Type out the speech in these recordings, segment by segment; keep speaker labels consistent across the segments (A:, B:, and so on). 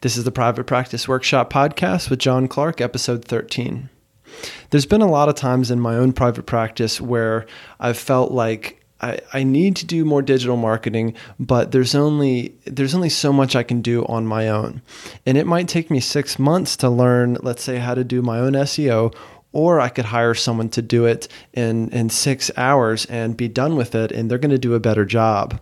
A: This is the Private Practice Workshop Podcast with John Clark, episode 13. There's been a lot of times in my own private practice where I've felt like I, I need to do more digital marketing, but there's only there's only so much I can do on my own. And it might take me six months to learn, let's say, how to do my own SEO, or I could hire someone to do it in, in six hours and be done with it, and they're going to do a better job.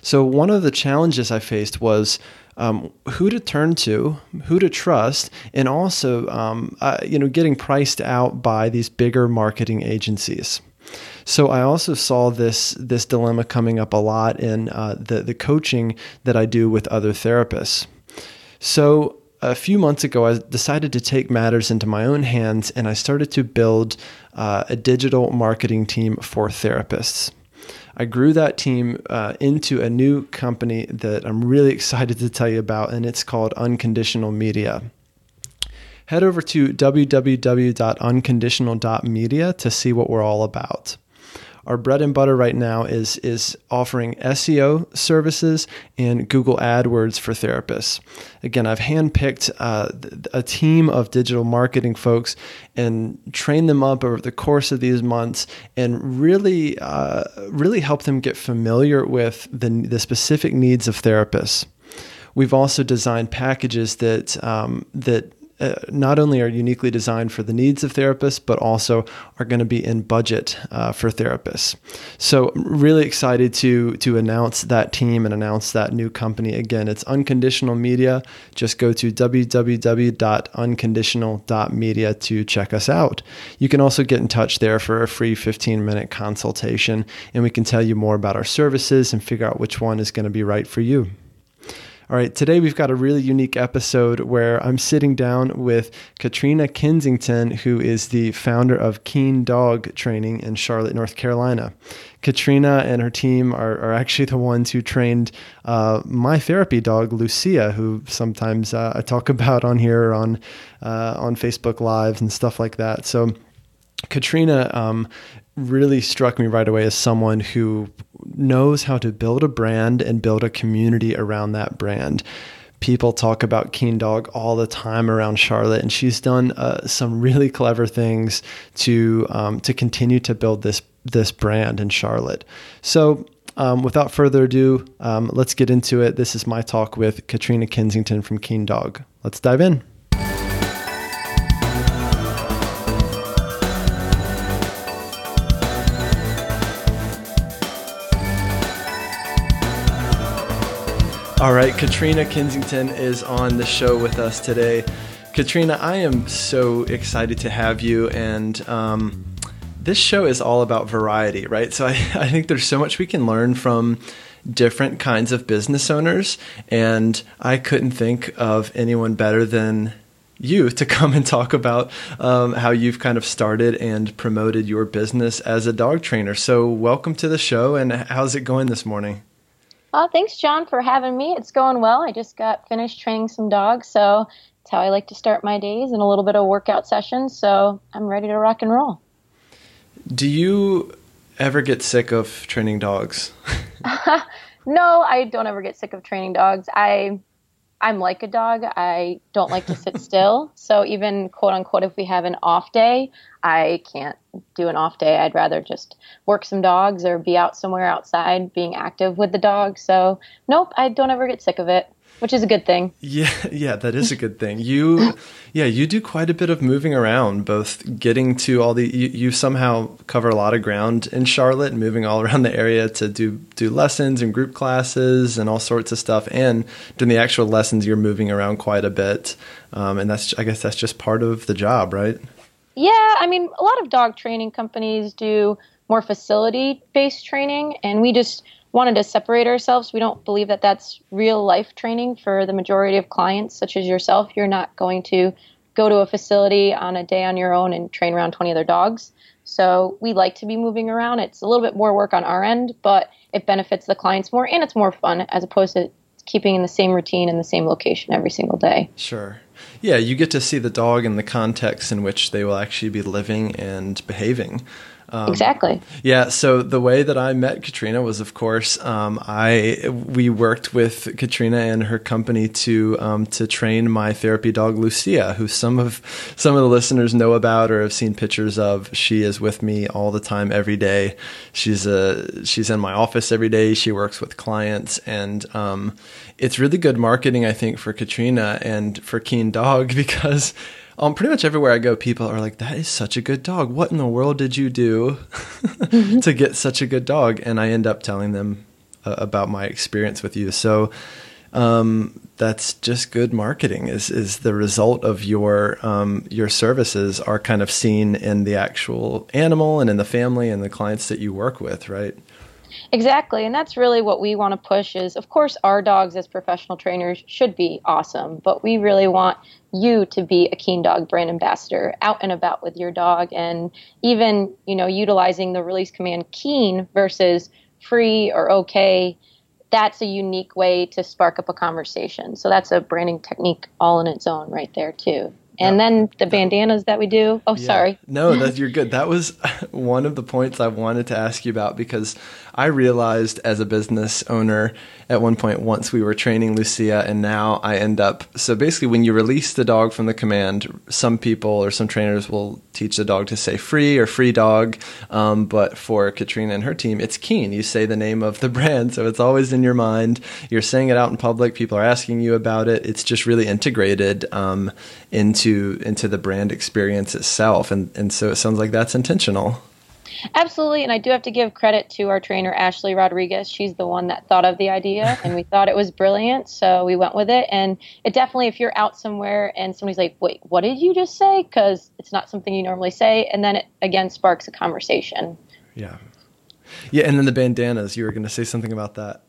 A: So, one of the challenges I faced was um, who to turn to, who to trust, and also, um, uh, you know, getting priced out by these bigger marketing agencies. So I also saw this this dilemma coming up a lot in uh, the the coaching that I do with other therapists. So a few months ago, I decided to take matters into my own hands, and I started to build uh, a digital marketing team for therapists. I grew that team uh, into a new company that I'm really excited to tell you about, and it's called Unconditional Media. Head over to www.unconditional.media to see what we're all about our bread and butter right now is is offering SEO services and Google AdWords for therapists. Again, I've handpicked uh, a team of digital marketing folks and trained them up over the course of these months, and really uh, really help them get familiar with the the specific needs of therapists. We've also designed packages that um, that uh, not only are uniquely designed for the needs of therapists, but also are going to be in budget uh, for therapists. So, really excited to to announce that team and announce that new company. Again, it's Unconditional Media. Just go to www.unconditional.media to check us out. You can also get in touch there for a free 15 minute consultation, and we can tell you more about our services and figure out which one is going to be right for you. All right, today we've got a really unique episode where I'm sitting down with Katrina Kensington, who is the founder of Keen Dog Training in Charlotte, North Carolina. Katrina and her team are, are actually the ones who trained uh, my therapy dog, Lucia, who sometimes uh, I talk about on here on uh, on Facebook Lives and stuff like that. So Katrina um, really struck me right away as someone who knows how to build a brand and build a community around that brand. People talk about Keen Dog all the time around Charlotte, and she's done uh, some really clever things to um, to continue to build this this brand in Charlotte. So, um, without further ado, um, let's get into it. This is my talk with Katrina Kensington from Keen Dog. Let's dive in. All right, Katrina Kensington is on the show with us today. Katrina, I am so excited to have you. And um, this show is all about variety, right? So I, I think there's so much we can learn from different kinds of business owners. And I couldn't think of anyone better than you to come and talk about um, how you've kind of started and promoted your business as a dog trainer. So, welcome to the show, and how's it going this morning?
B: Uh, thanks, John, for having me. It's going well. I just got finished training some dogs, so it's how I like to start my days and a little bit of workout sessions. So I'm ready to rock and roll.
A: Do you ever get sick of training dogs?
B: no, I don't ever get sick of training dogs. I I'm like a dog. I don't like to sit still. So even quote unquote, if we have an off day, I can't do an off day. I'd rather just work some dogs or be out somewhere outside being active with the dog. So nope, I don't ever get sick of it which is a good thing.
A: Yeah, yeah, that is a good thing. You, yeah, you do quite a bit of moving around, both getting to all the. You, you, somehow cover a lot of ground in Charlotte, and moving all around the area to do do lessons and group classes and all sorts of stuff. And doing the actual lessons, you're moving around quite a bit, um, and that's I guess that's just part of the job, right?
B: Yeah, I mean, a lot of dog training companies do more facility based training, and we just wanted to separate ourselves. We don't believe that that's real life training for the majority of clients, such as yourself. You're not going to go to a facility on a day on your own and train around 20 other dogs. So we like to be moving around. It's a little bit more work on our end, but it benefits the clients more and it's more fun as opposed to keeping in the same routine in the same location every single day.
A: Sure. Yeah, you get to see the dog in the context in which they will actually be living and behaving.
B: Um, exactly.
A: Yeah. So the way that I met Katrina was, of course, um, I we worked with Katrina and her company to um, to train my therapy dog Lucia, who some of some of the listeners know about or have seen pictures of. She is with me all the time, every day. She's a she's in my office every day. She works with clients, and um, it's really good marketing, I think, for Katrina and for Keen Dog because um, pretty much everywhere I go, people are like, "That is such a good dog. What in the world did you do to get such a good dog?" And I end up telling them uh, about my experience with you. So um, that's just good marketing. Is is the result of your um, your services are kind of seen in the actual animal and in the family and the clients that you work with, right?
B: Exactly. And that's really what we want to push is of course our dogs as professional trainers should be awesome, but we really want you to be a keen dog brand ambassador out and about with your dog and even, you know, utilizing the release command keen versus free or okay. That's a unique way to spark up a conversation. So that's a branding technique all in its own right there too. And then the bandanas that we do. Oh, yeah. sorry.
A: No, that you're good. That was one of the points I wanted to ask you about because I realized as a business owner at one point once we were training Lucia, and now I end up. So basically, when you release the dog from the command, some people or some trainers will teach the dog to say free or free dog. Um, but for Katrina and her team, it's keen. You say the name of the brand, so it's always in your mind. You're saying it out in public. People are asking you about it. It's just really integrated um, into into the brand experience itself, and and so it sounds like that's intentional.
B: Absolutely, and I do have to give credit to our trainer Ashley Rodriguez. She's the one that thought of the idea, and we thought it was brilliant, so we went with it. And it definitely, if you're out somewhere and somebody's like, "Wait, what did you just say?" Because it's not something you normally say, and then it again sparks a conversation.
A: Yeah, yeah, and then the bandanas. You were going to say something about that.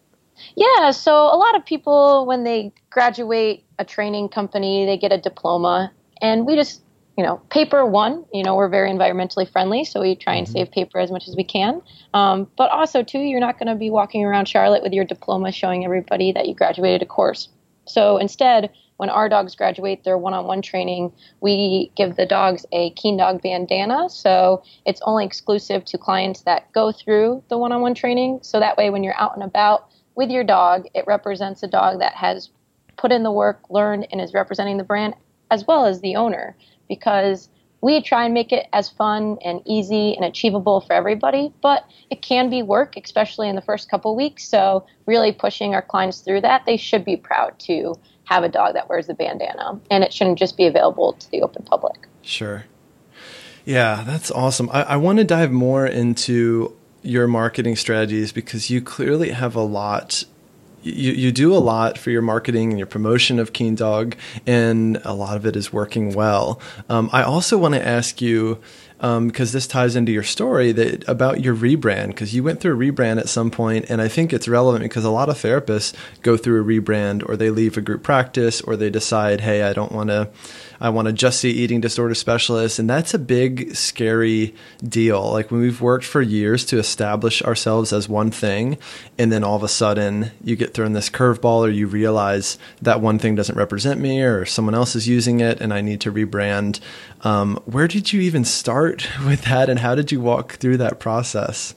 B: Yeah, so a lot of people when they graduate a training company, they get a diploma, and we just you know, paper one, you know, we're very environmentally friendly, so we try and mm-hmm. save paper as much as we can. Um, but also, too, you're not going to be walking around Charlotte with your diploma showing everybody that you graduated a course. So instead, when our dogs graduate their one-on-one training, we give the dogs a Keen Dog bandana. So it's only exclusive to clients that go through the one-on-one training. So that way, when you're out and about with your dog, it represents a dog that has put in the work, learned, and is representing the brand as well as the owner because we try and make it as fun and easy and achievable for everybody, but it can be work, especially in the first couple weeks. So, really pushing our clients through that, they should be proud to have a dog that wears the bandana, and it shouldn't just be available to the open public.
A: Sure. Yeah, that's awesome. I, I want to dive more into your marketing strategies because you clearly have a lot you, you do a lot for your marketing and your promotion of Keen Dog, and a lot of it is working well. Um, I also want to ask you because um, this ties into your story that about your rebrand because you went through a rebrand at some point and i think it's relevant because a lot of therapists go through a rebrand or they leave a group practice or they decide hey i don't want to I want to just see eating disorder specialists. And that's a big, scary deal. Like when we've worked for years to establish ourselves as one thing, and then all of a sudden you get thrown this curveball or you realize that one thing doesn't represent me or someone else is using it and I need to rebrand. Um, where did you even start with that and how did you walk through that process?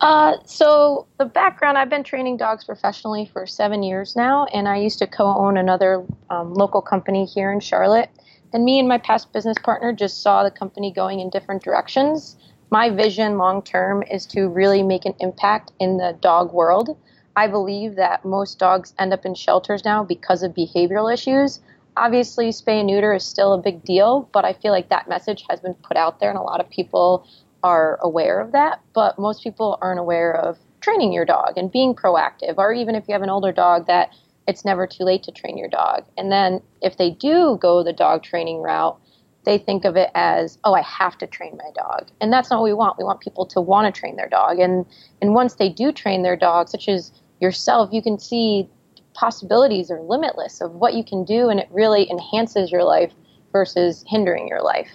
B: Uh, so the background, I've been training dogs professionally for seven years now, and I used to co-own another um, local company here in Charlotte. And me and my past business partner just saw the company going in different directions. My vision long term is to really make an impact in the dog world. I believe that most dogs end up in shelters now because of behavioral issues. Obviously, spay and neuter is still a big deal, but I feel like that message has been put out there, and a lot of people are aware of that, but most people aren't aware of training your dog and being proactive, or even if you have an older dog, that it's never too late to train your dog. And then if they do go the dog training route, they think of it as, oh, I have to train my dog. And that's not what we want. We want people to want to train their dog. And and once they do train their dog, such as yourself, you can see possibilities are limitless of what you can do and it really enhances your life versus hindering your life.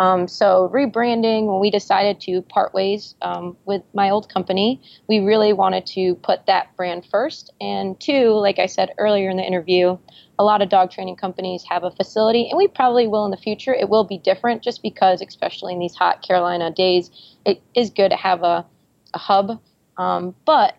B: Um, so rebranding, when we decided to part ways um, with my old company, we really wanted to put that brand first. And two, like I said earlier in the interview, a lot of dog training companies have a facility, and we probably will in the future. It will be different just because, especially in these hot Carolina days, it is good to have a, a hub. Um, but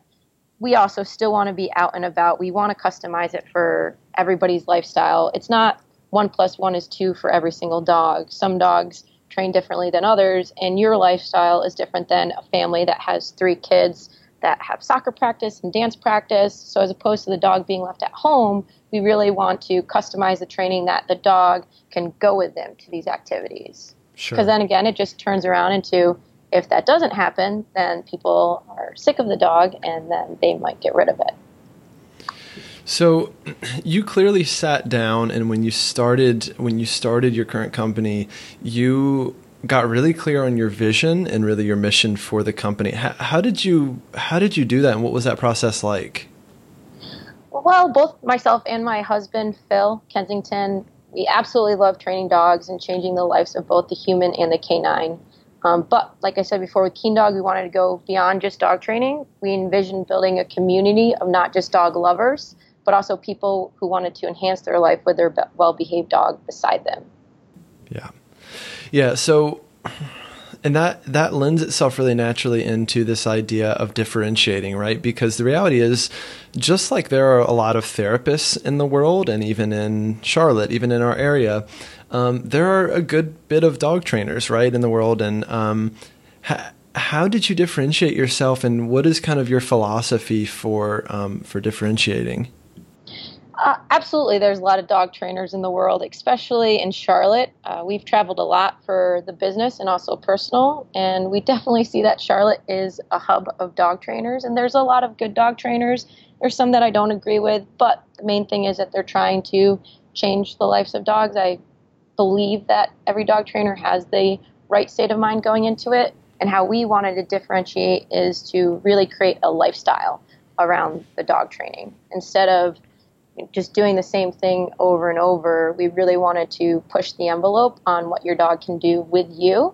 B: we also still want to be out and about. We want to customize it for everybody's lifestyle. It's not one plus one is two for every single dog. Some dogs train differently than others, and your lifestyle is different than a family that has three kids that have soccer practice and dance practice. So, as opposed to the dog being left at home, we really want to customize the training that the dog can go with them to these activities. Because sure. then again, it just turns around into if that doesn't happen, then people are sick of the dog and then they might get rid of it.
A: So you clearly sat down and when you started when you started your current company, you got really clear on your vision and really your mission for the company. How, how did you how did you do that and what was that process like?
B: Well, both myself and my husband Phil Kensington, we absolutely love training dogs and changing the lives of both the human and the canine. Um, but like I said before, with Keen Dog, we wanted to go beyond just dog training. We envisioned building a community of not just dog lovers, but also people who wanted to enhance their life with their well behaved dog beside them.
A: Yeah. Yeah. So, and that that lends itself really naturally into this idea of differentiating right because the reality is just like there are a lot of therapists in the world and even in charlotte even in our area um, there are a good bit of dog trainers right in the world and um, ha- how did you differentiate yourself and what is kind of your philosophy for um, for differentiating
B: uh, absolutely. There's a lot of dog trainers in the world, especially in Charlotte. Uh, we've traveled a lot for the business and also personal, and we definitely see that Charlotte is a hub of dog trainers. And there's a lot of good dog trainers. There's some that I don't agree with, but the main thing is that they're trying to change the lives of dogs. I believe that every dog trainer has the right state of mind going into it. And how we wanted to differentiate is to really create a lifestyle around the dog training instead of just doing the same thing over and over, we really wanted to push the envelope on what your dog can do with you.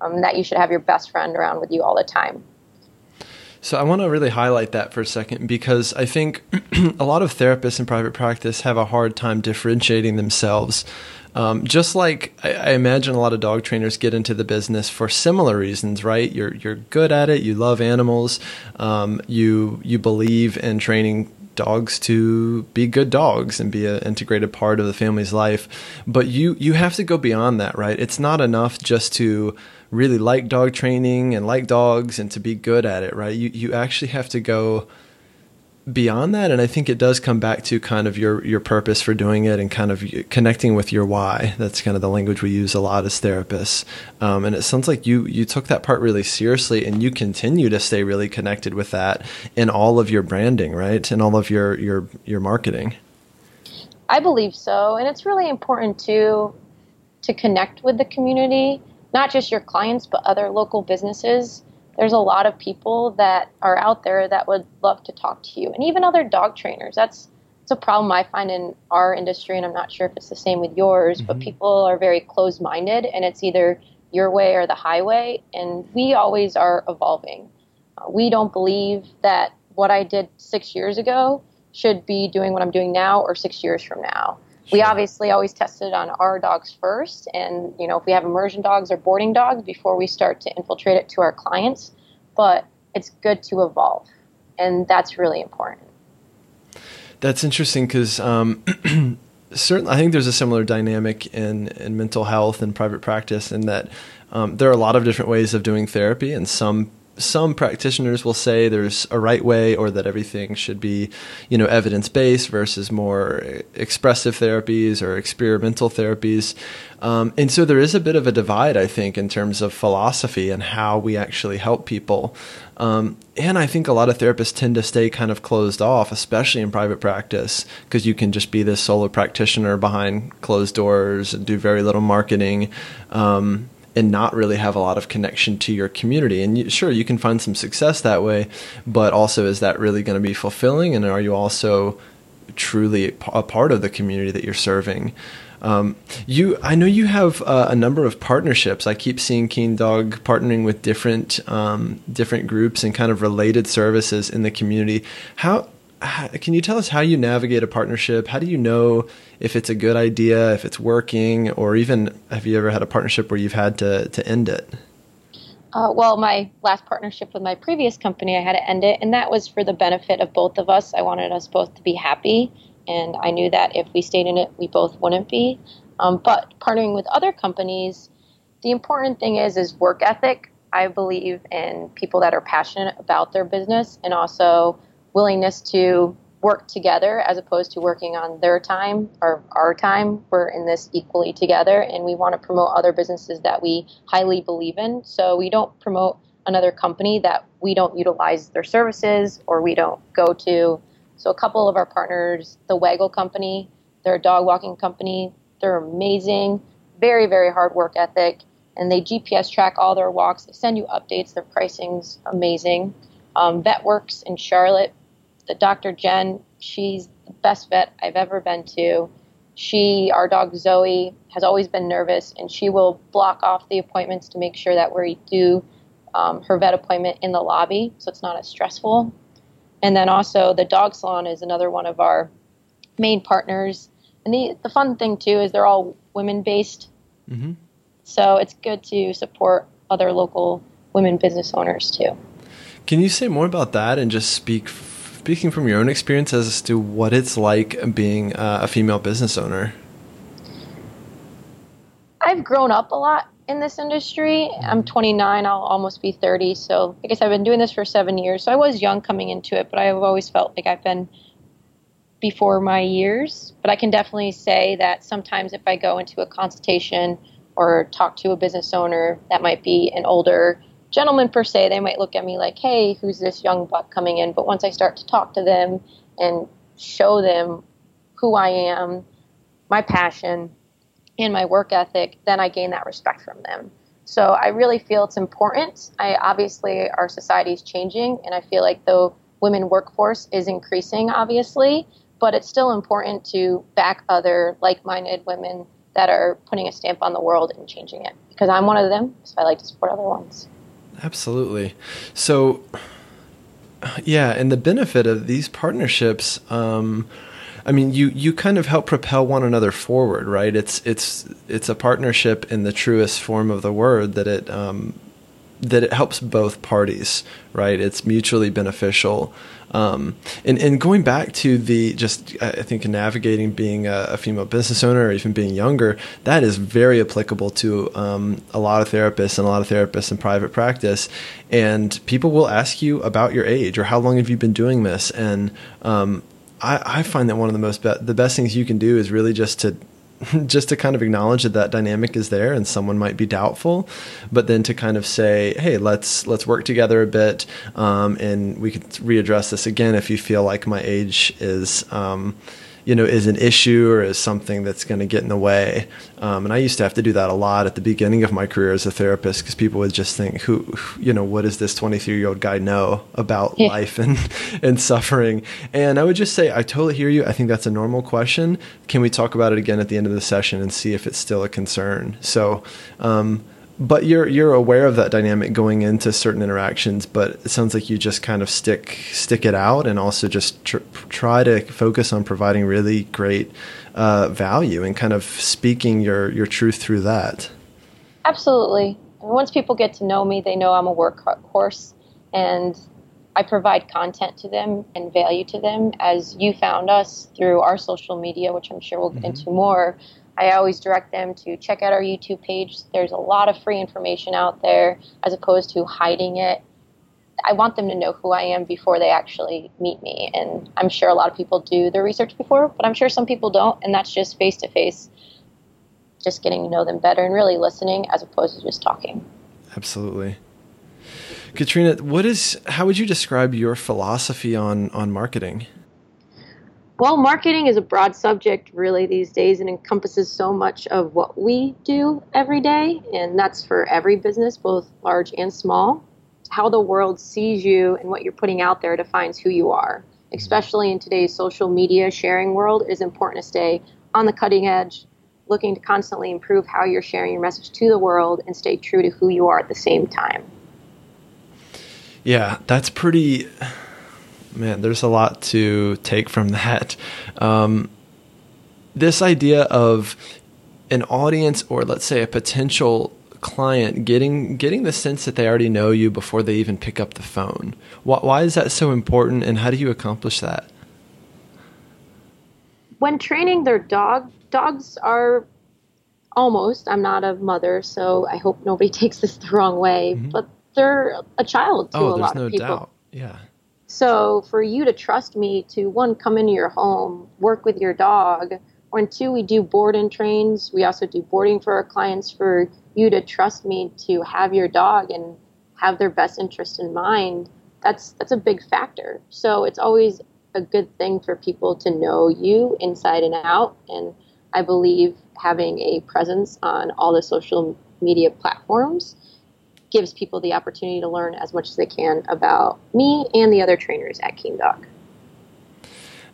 B: Um, that you should have your best friend around with you all the time.
A: So I want to really highlight that for a second because I think a lot of therapists in private practice have a hard time differentiating themselves. Um, just like I, I, imagine a lot of dog trainers get into the business for similar reasons, right? You're you're good at it. You love animals. Um, you you believe in training dogs to be good dogs and be an integrated part of the family's life. But you you have to go beyond that, right? It's not enough just to really like dog training and like dogs and to be good at it, right? You you actually have to go beyond that and i think it does come back to kind of your your purpose for doing it and kind of connecting with your why. That's kind of the language we use a lot as therapists. Um, and it sounds like you you took that part really seriously and you continue to stay really connected with that in all of your branding right? In all of your your your marketing.
B: I believe so and it's really important to to connect with the community not just your clients but other local businesses there's a lot of people that are out there that would love to talk to you, and even other dog trainers. That's it's a problem I find in our industry, and I'm not sure if it's the same with yours. Mm-hmm. But people are very closed-minded, and it's either your way or the highway. And we always are evolving. Uh, we don't believe that what I did six years ago should be doing what I'm doing now or six years from now. Sure. We obviously always test it on our dogs first, and you know if we have immersion dogs or boarding dogs before we start to infiltrate it to our clients. But it's good to evolve, and that's really important.
A: That's interesting because um, certainly I think there's a similar dynamic in in mental health and private practice, in that um, there are a lot of different ways of doing therapy, and some some practitioners will say there's a right way or that everything should be, you know, evidence based versus more expressive therapies or experimental therapies. Um, and so there is a bit of a divide, I think, in terms of philosophy and how we actually help people. Um, and I think a lot of therapists tend to stay kind of closed off, especially in private practice, because you can just be this solo practitioner behind closed doors and do very little marketing. Um, and not really have a lot of connection to your community. And you, sure, you can find some success that way, but also is that really going to be fulfilling? And are you also truly a part of the community that you're serving. Um, you, I know you have uh, a number of partnerships. I keep seeing Keen Dog partnering with different um, different groups and kind of related services in the community. How, can you tell us how you navigate a partnership? How do you know if it's a good idea, if it's working, or even have you ever had a partnership where you've had to to end it?
B: Uh, well, my last partnership with my previous company, I had to end it, and that was for the benefit of both of us. I wanted us both to be happy and I knew that if we stayed in it, we both wouldn't be. Um, but partnering with other companies, the important thing is is work ethic. I believe in people that are passionate about their business and also willingness to work together as opposed to working on their time or our time. We're in this equally together, and we want to promote other businesses that we highly believe in. So we don't promote another company that we don't utilize their services or we don't go to so a couple of our partners, the Waggle Company, they're a dog walking company. They're amazing, very very hard work ethic, and they GPS track all their walks. They send you updates. Their pricing's amazing. Um, VetWorks in Charlotte, Dr. Jen, she's the best vet I've ever been to. She, our dog Zoe, has always been nervous, and she will block off the appointments to make sure that we do um, her vet appointment in the lobby, so it's not as stressful. And then also the dog salon is another one of our main partners. And the, the fun thing too is they're all women based. Mm-hmm. So it's good to support other local women business owners too.
A: Can you say more about that and just speak speaking from your own experience as to what it's like being uh, a female business owner?
B: I've grown up a lot in this industry. I'm 29, I'll almost be 30. So, I guess I've been doing this for seven years. So, I was young coming into it, but I've always felt like I've been before my years. But I can definitely say that sometimes if I go into a consultation or talk to a business owner that might be an older gentleman per se, they might look at me like, hey, who's this young buck coming in? But once I start to talk to them and show them who I am, my passion, and my work ethic, then I gain that respect from them. So I really feel it's important. I obviously our society is changing, and I feel like the women workforce is increasing, obviously, but it's still important to back other like-minded women that are putting a stamp on the world and changing it. Because I'm one of them, so I like to support other ones.
A: Absolutely. So, yeah, and the benefit of these partnerships. Um, I mean, you you kind of help propel one another forward, right? It's it's it's a partnership in the truest form of the word that it um, that it helps both parties, right? It's mutually beneficial. Um, and, and going back to the just, I think navigating being a, a, female business owner or even being younger, that is very applicable to um, a lot of therapists and a lot of therapists in private practice. And people will ask you about your age or how long have you been doing this? And um, I, I find that one of the most be- the best things you can do is really just to just to kind of acknowledge that that dynamic is there and someone might be doubtful but then to kind of say hey let's let's work together a bit um, and we could readdress this again if you feel like my age is um, you know is an issue or is something that's going to get in the way. Um, and I used to have to do that a lot at the beginning of my career as a therapist because people would just think, who, you know, what does this 23 year old guy know about yeah. life and and suffering? And I would just say, I totally hear you. I think that's a normal question. Can we talk about it again at the end of the session and see if it's still a concern? So. Um, but you're you're aware of that dynamic going into certain interactions but it sounds like you just kind of stick stick it out and also just tr- try to focus on providing really great uh, value and kind of speaking your your truth through that.
B: Absolutely. Once people get to know me they know i'm a workhorse and i provide content to them and value to them as you found us through our social media which i'm sure we'll get mm-hmm. into more I always direct them to check out our YouTube page. There's a lot of free information out there as opposed to hiding it. I want them to know who I am before they actually meet me. And I'm sure a lot of people do their research before, but I'm sure some people don't. And that's just face to face, just getting to know them better and really listening as opposed to just talking.
A: Absolutely. Katrina, what is how would you describe your philosophy on on marketing?
B: Well, marketing is a broad subject really these days and encompasses so much of what we do every day, and that's for every business, both large and small. How the world sees you and what you're putting out there defines who you are. especially in today's social media sharing world, it is important to stay on the cutting edge, looking to constantly improve how you're sharing your message to the world and stay true to who you are at the same time.
A: Yeah, that's pretty. Man, there's a lot to take from that. Um, this idea of an audience, or let's say a potential client, getting getting the sense that they already know you before they even pick up the phone. Why, why is that so important, and how do you accomplish that?
B: When training their dog, dogs are almost. I'm not a mother, so I hope nobody takes this the wrong way. Mm-hmm. But they're a child to
A: oh,
B: a lot
A: no
B: of people.
A: Doubt. Yeah.
B: So for you to trust me to one, come into your home, work with your dog, or two, we do board and trains. We also do boarding for our clients for you to trust me to have your dog and have their best interest in mind. That's that's a big factor. So it's always a good thing for people to know you inside and out. And I believe having a presence on all the social media platforms gives people the opportunity to learn as much as they can about me and the other trainers at Keen Dog.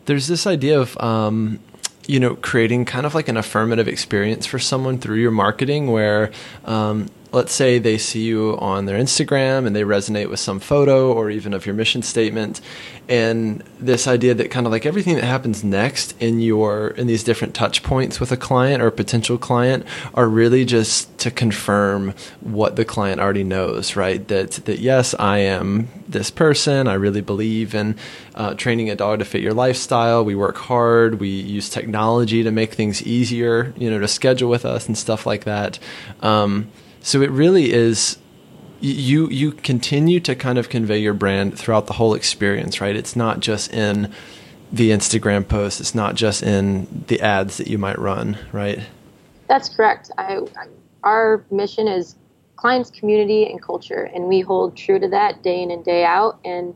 A: There's this idea of, um, you know, creating kind of like an affirmative experience for someone through your marketing where, um, let's say they see you on their Instagram and they resonate with some photo or even of your mission statement and this idea that kind of like everything that happens next in your in these different touch points with a client or a potential client are really just to confirm what the client already knows right? That that yes I am this person I really believe in uh, training a dog to fit your lifestyle we work hard we use technology to make things easier you know to schedule with us and stuff like that. Um, so it really is you you continue to kind of convey your brand throughout the whole experience, right? It's not just in the Instagram post, it's not just in the ads that you might run, right?
B: That's correct. I, our mission is clients, community, and culture, and we hold true to that day in and day out. And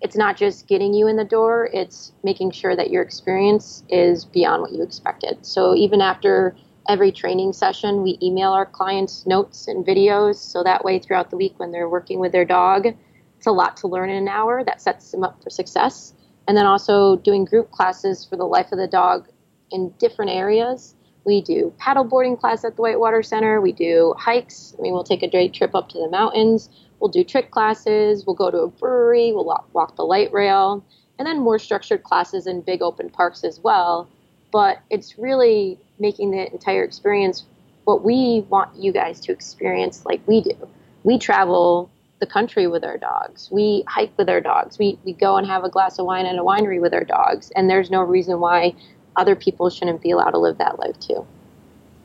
B: it's not just getting you in the door; it's making sure that your experience is beyond what you expected. So even after every training session, we email our clients notes and videos. So that way, throughout the week when they're working with their dog, it's a lot to learn in an hour. That sets them up for success. And then also doing group classes for the life of the dog in different areas. We do paddle boarding class at the Whitewater Center. We do hikes. I mean, we'll take a day trip up to the mountains. We'll do trick classes. We'll go to a brewery. We'll walk the light rail. And then more structured classes in big open parks as well. But it's really making the entire experience what we want you guys to experience like we do. We travel the country with our dogs. We hike with our dogs. We, we go and have a glass of wine at a winery with our dogs. And there's no reason why other people shouldn't be allowed to live that life too.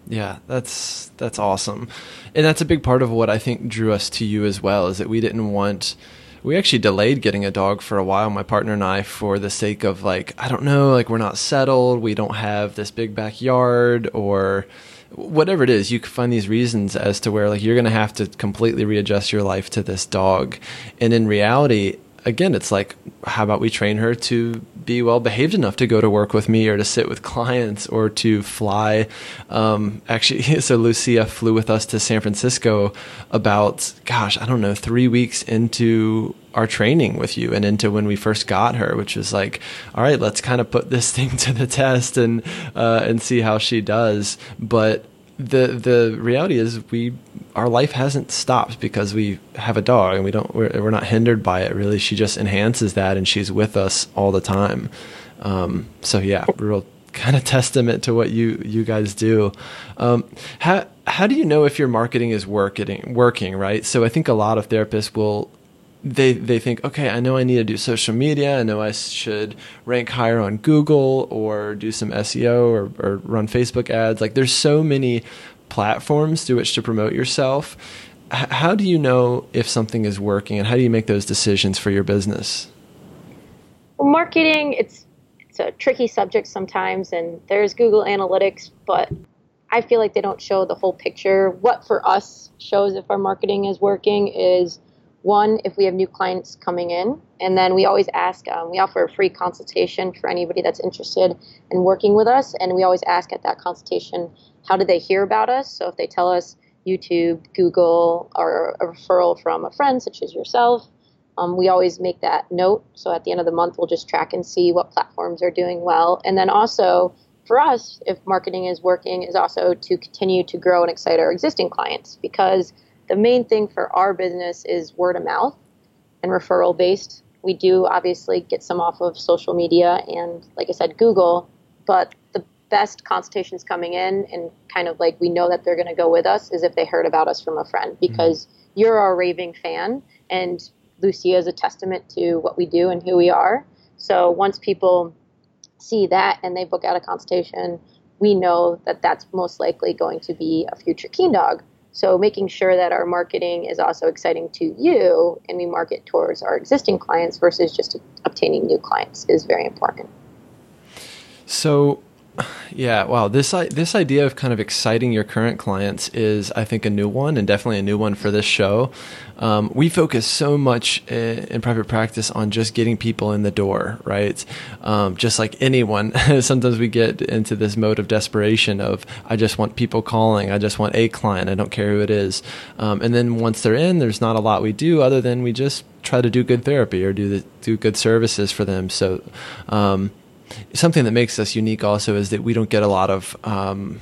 A: Yeah, that's that's awesome. And that's a big part of what I think drew us to you as well is that we didn't want we actually delayed getting a dog for a while my partner and i for the sake of like i don't know like we're not settled we don't have this big backyard or whatever it is you can find these reasons as to where like you're going to have to completely readjust your life to this dog. And in reality again, it's like, how about we train her to be well behaved enough to go to work with me or to sit with clients or to fly? Um, actually, so Lucia flew with us to San Francisco about, gosh, I don't know, three weeks into our training with you and into when we first got her, which was like, all right, let's kind of put this thing to the test and uh, and see how she does. But the the reality is we our life hasn't stopped because we have a dog and we don't we're, we're not hindered by it really. She just enhances that and she's with us all the time. Um, so yeah real kind of testament to what you you guys do. Um, how how do you know if your marketing is working working right? So i think a lot of therapists will they they think, okay, I know I need to do social media. I know I should rank higher on Google or do some SEO or, or run Facebook ads. Like there's so many platforms through which to promote yourself. H- how do you know if something is working, and how do you make those decisions for your business?
B: Well, marketing it's it's a tricky subject sometimes, and there's Google Analytics, but I feel like they don't show the whole picture. What for us shows if our marketing is working is one, if we have new clients coming in, and then we always ask, um, we offer a free consultation for anybody that's interested in working with us. And we always ask at that consultation, how did they hear about us? So if they tell us YouTube, Google, or a referral from a friend such as yourself, Um, we always make that note. So at the end of the month, we'll just track and see what platforms are doing well. And then also for us, if marketing is working, is also to continue to grow and excite our existing clients because the main thing for our business is word of mouth and referral based. We do obviously get some off of social media and, like I said, Google, but the best consultations coming in and kind of like we know that they're going to go with us is if they heard about us from a friend because mm-hmm. you're our raving fan and Lucia is a testament to what we do and who we are. So once people see that and they book out a consultation, we know that that's most likely going to be a future keen dog. So making sure that our marketing is also exciting to you and we market towards our existing clients versus just obtaining new clients is very important.
A: So yeah, wow. This this idea of kind of exciting your current clients is, I think, a new one, and definitely a new one for this show. Um, we focus so much in, in, private practice on just getting people in the door, right? Um, just like anyone, sometimes we get into this mode of desperation of I just want people calling, I just want a client, I don't care who it is, um, and then once they're in, there's not a lot we do other than we just try to do good therapy or do the, do good services for them. So um, something that makes us unique also is that we don't get a lot of um,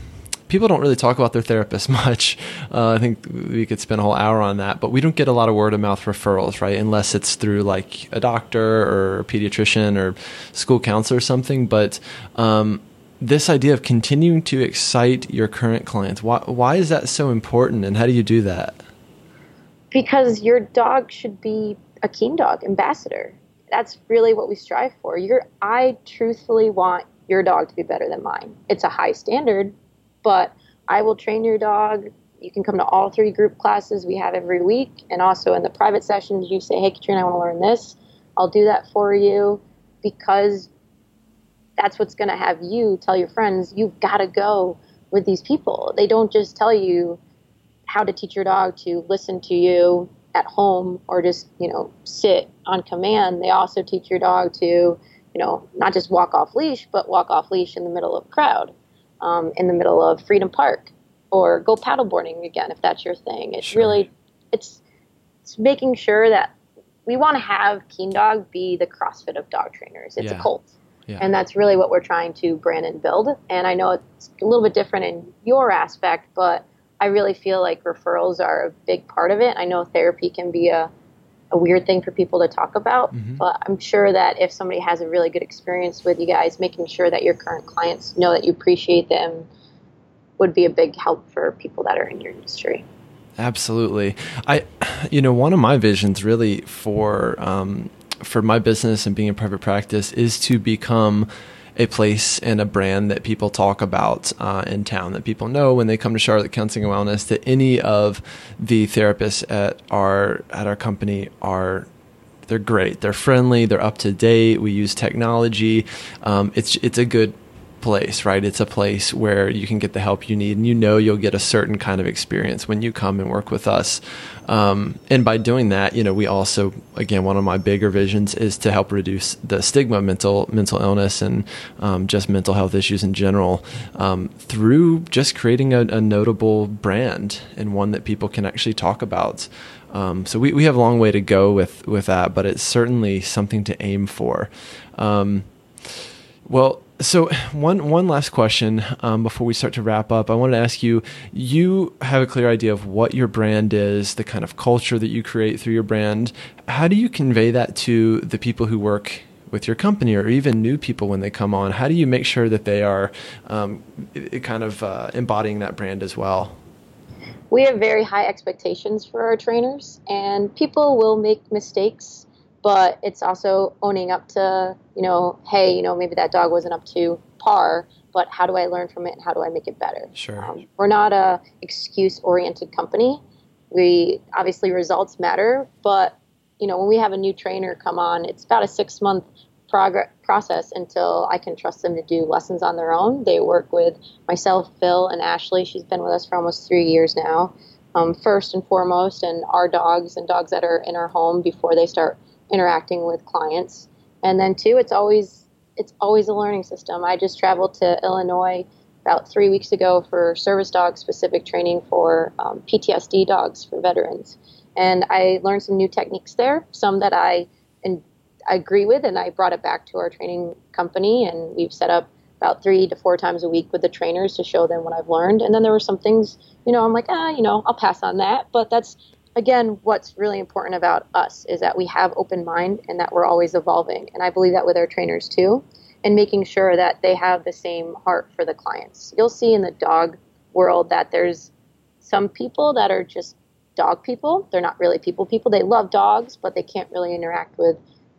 A: people don't really talk about their therapist much. Uh, I think we could spend a whole hour on that, but we don't get a lot of word of mouth referrals, right? Unless it's through like a doctor or a pediatrician or school counselor or something. But um, this idea of continuing to excite your current clients, why, why is that so important and how do you do that?
B: Because your dog should be a keen dog ambassador that's really what we strive for. I truthfully want your dog to be better than mine. It's a high standard, but I will train your dog. You can come to all three group classes we have every week, and also in the private sessions, you say, "Hey, Katrina, I want to learn this." I'll do that for you because that's what's going to have you tell your friends you've got to go with these people. They don't just tell you how to teach your dog to listen to you at home or just you know sit on command they also teach your dog to you know not just walk off leash but walk off leash in the middle of a crowd um, in the middle of freedom park or go paddleboarding again if that's your thing it's sure. really it's it's making sure that we want to have keen dog be the crossfit of dog trainers it's yeah. a cult yeah. and that's really what we're trying to brand and build and i know it's a little bit different in your aspect but I really feel like referrals are a big part of it. I know therapy can be a, a weird thing for people to talk about, mm-hmm. but I'm sure that if somebody has a really good experience with you guys, making sure that your current clients know that you appreciate them would be a big help for people that are in your industry.
A: Absolutely. I, you know, one of my visions really for, um, for my business and being in private practice is to become a place and a brand that people talk about uh, in town, that people know when they come to Charlotte Counseling and Wellness, that any of the therapists at our at our company are they're great. They're friendly. They're up to date. We use technology. Um, it's it's a good place, right? It's a place where you can get the help you need, and you know you'll get a certain kind of experience when you come and work with us. Um, and by doing that, you know, we also, again, one of my bigger visions is to help reduce the stigma of mental mental illness and um, just mental health issues in general um, through just creating a, a, notable brand and one that people can actually talk about. Um, so we, we have a long way to go with with that, but it's certainly something to aim for. Um, well, so one one last question um, before we start to wrap up. I wanted to ask you: You have a clear idea of what your brand is, the kind of culture that you create through your brand. How do you convey that to the people who work with your company, or even new people when they come on? How do you make sure that they are um, kind of uh, embodying that brand as well?
B: We have very high expectations for our trainers, and people will make mistakes but it's also owning up to you know hey you know maybe that dog wasn't up to par but how do i learn from it and how do i make it better?
A: Sure. Um,
B: we're not a excuse oriented company. We obviously results matter but you know when we have a new trainer come on it's about a six month progress process until i can trust them to do lessons on their own. They work with myself phil and ashley. She's been with us for almost three years now. Um, first and foremost and our dogs and dogs that are in our home before they start interacting with clients. And then two, it's always it's always a learning system. I just traveled to Illinois about three weeks ago for service dog specific training for um, PTSD dogs for veterans. And I learned some new techniques there, some that I and I agree with, and I brought it back to our training company, and we've set up about three to four times a week with the trainers to show them what I've learned. And then there were some things, you know, I'm like, ah, you know, I'll pass on that. But that's again what's really important about us is that we have open mind and that we're always evolving. And I believe that with our trainers too, and making sure that they have the same heart for the clients. You'll see in the dog world that there's some people that are just dog people. They're not really people people. They love dogs, but they can't really interact with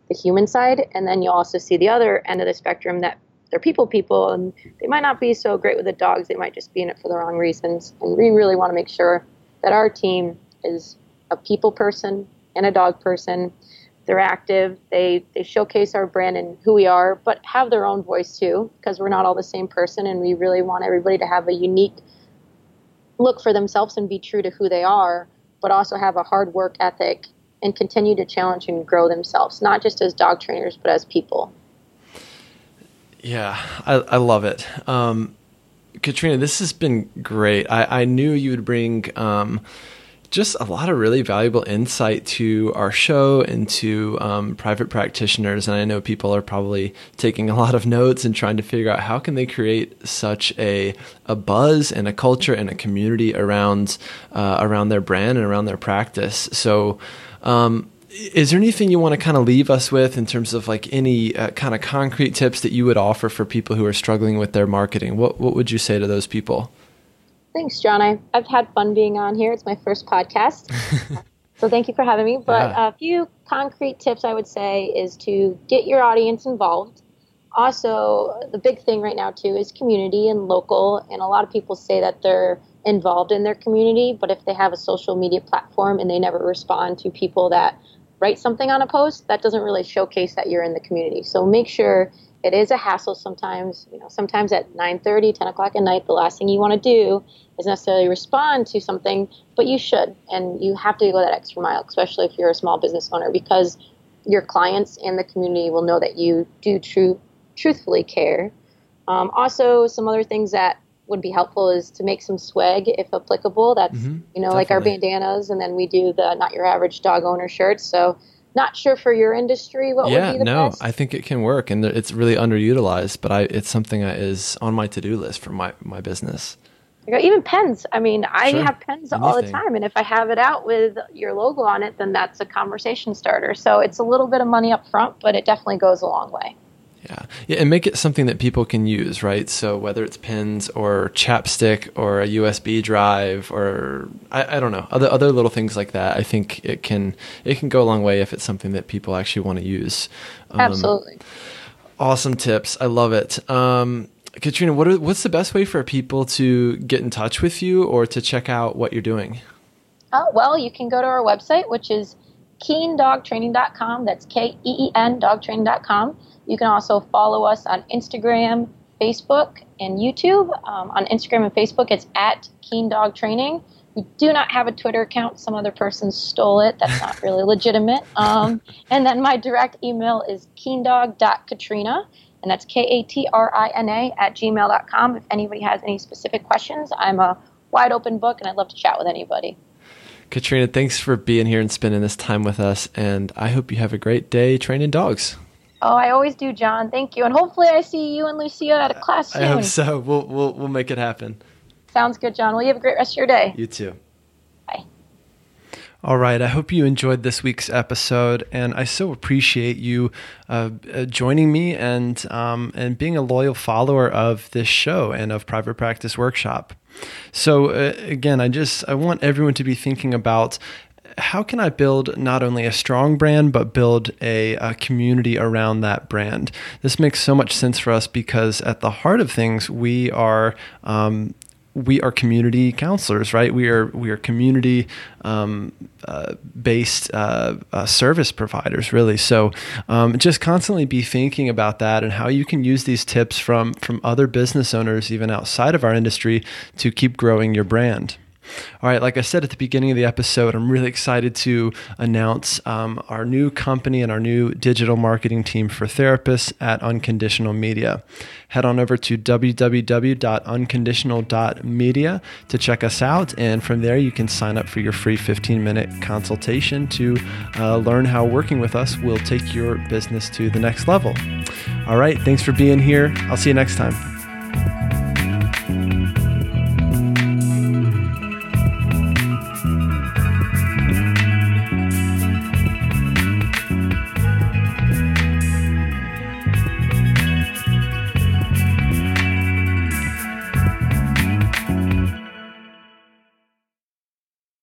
B: the human side. And then you also see the other end of the spectrum that they're people people and they might not be so great with the dogs. They might just be in it for the wrong reasons. And we really want to make sure that our team is a people person and a dog person. They're active. They they showcase our brand and who we are, but have their own voice too, because we're not all the same person, and we really want everybody to have a unique look for themselves and be true to who they are, but also have a hard work ethic and continue to challenge and grow themselves, not just as dog trainers, but as people.
A: Yeah, I, I love it. Um, Katrina, this has been great. I, I knew you would bring um, just a lot of really valuable insight to our show and to um, private practitioners. And I know people are probably taking a lot of notes and trying to figure out how can they create such a a buzz and a culture and a community around uh, around their brand and around their practice. So. Um, is there anything you want to kind of leave us with in terms of like any uh, kind of concrete tips that you would offer for people who are struggling with their marketing? What what would you say to those people?
B: Thanks, John. I, I've had fun being on here. It's my first podcast. so thank you for having me. But yeah. a few concrete tips I would say is to get your audience involved. Also, the big thing right now, too, is community and local. And a lot of people say that they're involved in their community, but if they have a social media platform and they never respond to people that write something on a post, that doesn't really showcase that you're in the community. So make sure it is a hassle sometimes. You know, sometimes at 9:30, 10 o'clock at night, the last thing you want to do is necessarily respond to something, but you should, and you have to go that extra mile, especially if you're a small business owner, because your clients and the community will know that you do true, truthfully care. Um, also, some other things that would be helpful is to make some swag if applicable. That's mm-hmm, you know definitely. like our bandanas, and then we do the not your average dog owner shirts. So not sure for your industry what yeah, would be the
A: no,
B: best.
A: I think it can work, and it's really underutilized. But I, it's something that is on my to do list for my my business.
B: Even pens. I mean, I sure. have pens Anything. all the time, and if I have it out with your logo on it, then that's a conversation starter. So it's a little bit of money up front, but it definitely goes a long way.
A: Yeah. yeah, and make it something that people can use, right? So whether it's pins or chapstick or a USB drive or I, I, don't know other other little things like that, I think it can it can go a long way if it's something that people actually want to use.
B: Um, Absolutely.
A: Awesome tips. I love it. Um, Katrina, what are, what's the best way for people to get in touch with you or to check out what you're doing?
B: Oh, well, you can go to our website, which is keendogtraining.com. That's K E E N dogtraining.com. You can also follow us on Instagram, Facebook, and YouTube. Um, on Instagram and Facebook, it's at Keen Dog Training. We do not have a Twitter account. Some other person stole it. That's not really legitimate. Um, and then my direct email is keendog.katrina, and that's K A T R I N A at gmail.com. If anybody has any specific questions, I'm a wide open book, and I'd love to chat with anybody.
A: Katrina, thanks for being here and spending this time with us. And I hope you have a great day training dogs.
B: Oh, I always do, John. Thank you. And hopefully I see you and Lucia at a class soon.
A: I hope so. We'll, we'll, we'll make it happen.
B: Sounds good, John. Well, you have a great rest of your day.
A: You too. All right. I hope you enjoyed this week's episode, and I so appreciate you uh, uh, joining me and um, and being a loyal follower of this show and of Private Practice Workshop. So uh, again, I just I want everyone to be thinking about how can I build not only a strong brand, but build a, a, community around that brand? This makes so much sense for us because at the heart of things, we are. Um, we are community counselors, right? We are we are community um, uh, based uh, uh, service providers, really. So, um, just constantly be thinking about that and how you can use these tips from from other business owners, even outside of our industry, to keep growing your brand. All right, like I said at the beginning of the episode, I'm really excited to announce um, our new company and our new digital marketing team for therapists at Unconditional Media. Head on over to www.unconditional.media to check us out, and from there you can sign up for your free 15 minute consultation to uh, learn how working with us will take your business to the next level. All right, thanks for being here. I'll see you next time.